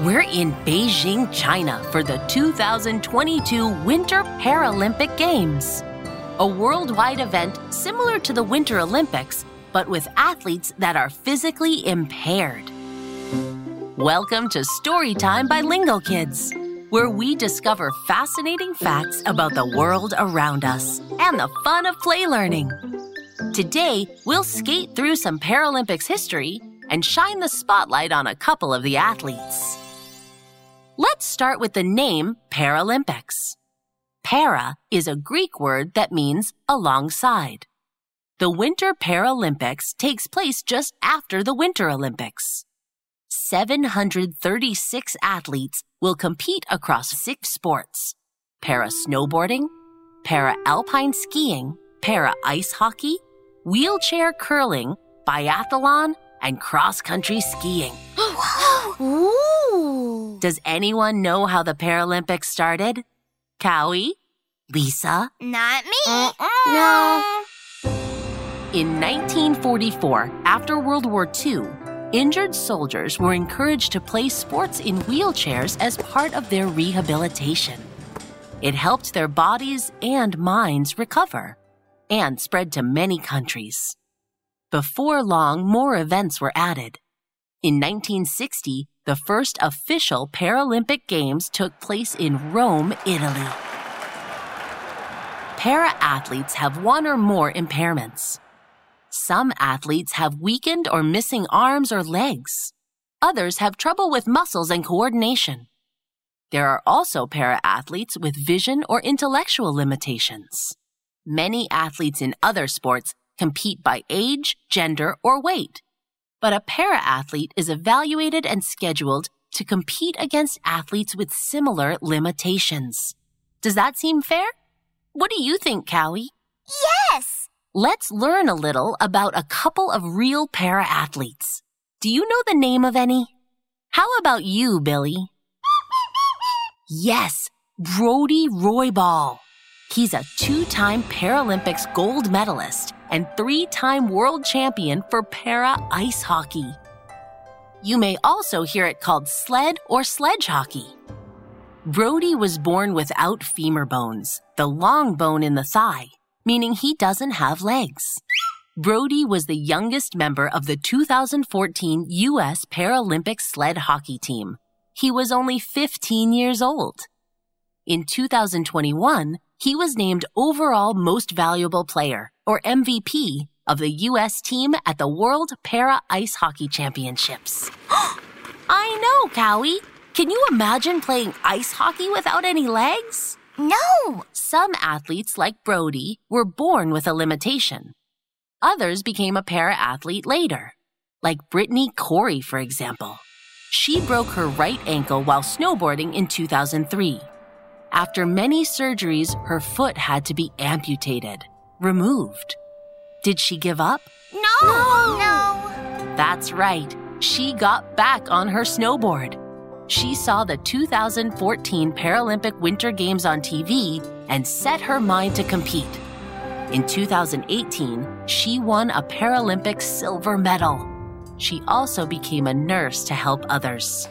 We're in Beijing, China for the 2022 Winter Paralympic Games, a worldwide event similar to the Winter Olympics, but with athletes that are physically impaired. Welcome to Storytime by Lingo Kids, where we discover fascinating facts about the world around us and the fun of play learning. Today, we'll skate through some Paralympics history and shine the spotlight on a couple of the athletes. Let's start with the name Paralympics. Para is a Greek word that means alongside. The Winter Paralympics takes place just after the Winter Olympics. 736 athletes will compete across six sports para snowboarding, para alpine skiing, para ice hockey, wheelchair curling, biathlon, and cross country skiing. Ooh. Does anyone know how the Paralympics started? Cowy? Lisa? Not me. No. In 1944, after World War II, injured soldiers were encouraged to play sports in wheelchairs as part of their rehabilitation. It helped their bodies and minds recover and spread to many countries. Before long, more events were added. In 1960, the first official Paralympic Games took place in Rome, Italy. Para athletes have one or more impairments. Some athletes have weakened or missing arms or legs. Others have trouble with muscles and coordination. There are also para athletes with vision or intellectual limitations. Many athletes in other sports compete by age, gender, or weight. But a para athlete is evaluated and scheduled to compete against athletes with similar limitations. Does that seem fair? What do you think, Cowy? Yes. Let's learn a little about a couple of real para athletes. Do you know the name of any? How about you, Billy? Yes, Brody Roybal. He's a two time Paralympics gold medalist and three time world champion for para ice hockey. You may also hear it called sled or sledge hockey. Brody was born without femur bones, the long bone in the thigh, meaning he doesn't have legs. Brody was the youngest member of the 2014 U.S. Paralympic sled hockey team. He was only 15 years old. In 2021, he was named overall most valuable player, or MVP, of the U.S. team at the World Para Ice Hockey Championships. I know, Cowy. Can you imagine playing ice hockey without any legs? No. Some athletes, like Brody, were born with a limitation. Others became a para athlete later, like Brittani Coury, for example. She broke her right ankle while snowboarding in 2003. After many surgeries, her foot had to be amputated, removed. Did she give up? No. No. That's right. She got back on her snowboard. She saw the 2014 Paralympic Winter Games on TV and set her mind to compete. In 2018, she won a Paralympic silver medal. She also became a nurse to help others.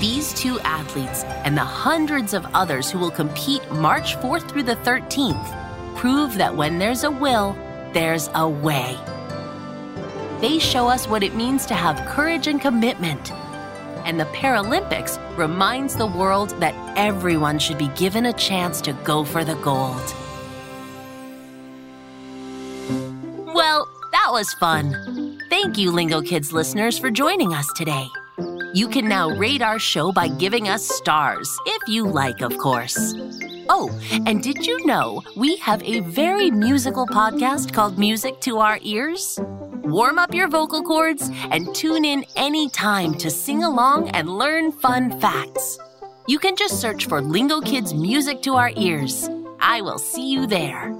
These two athletes and the hundreds of others who will compete March 4th through the 13th prove that when there's a will, there's a way. They show us what it means to have courage and commitment. And the Paralympics reminds the world that everyone should be given a chance to go for the gold. Well, that was fun. Thank you, Lingo Kids listeners, for joining us today. You can now rate our show by giving us stars, if you like, of course. Oh, and did you know we have a very musical podcast called Music to Our Ears? Warm up your vocal cords and tune in anytime to sing along and learn fun facts. You can just search for Lingo Kids Music to Our Ears. I will see you there.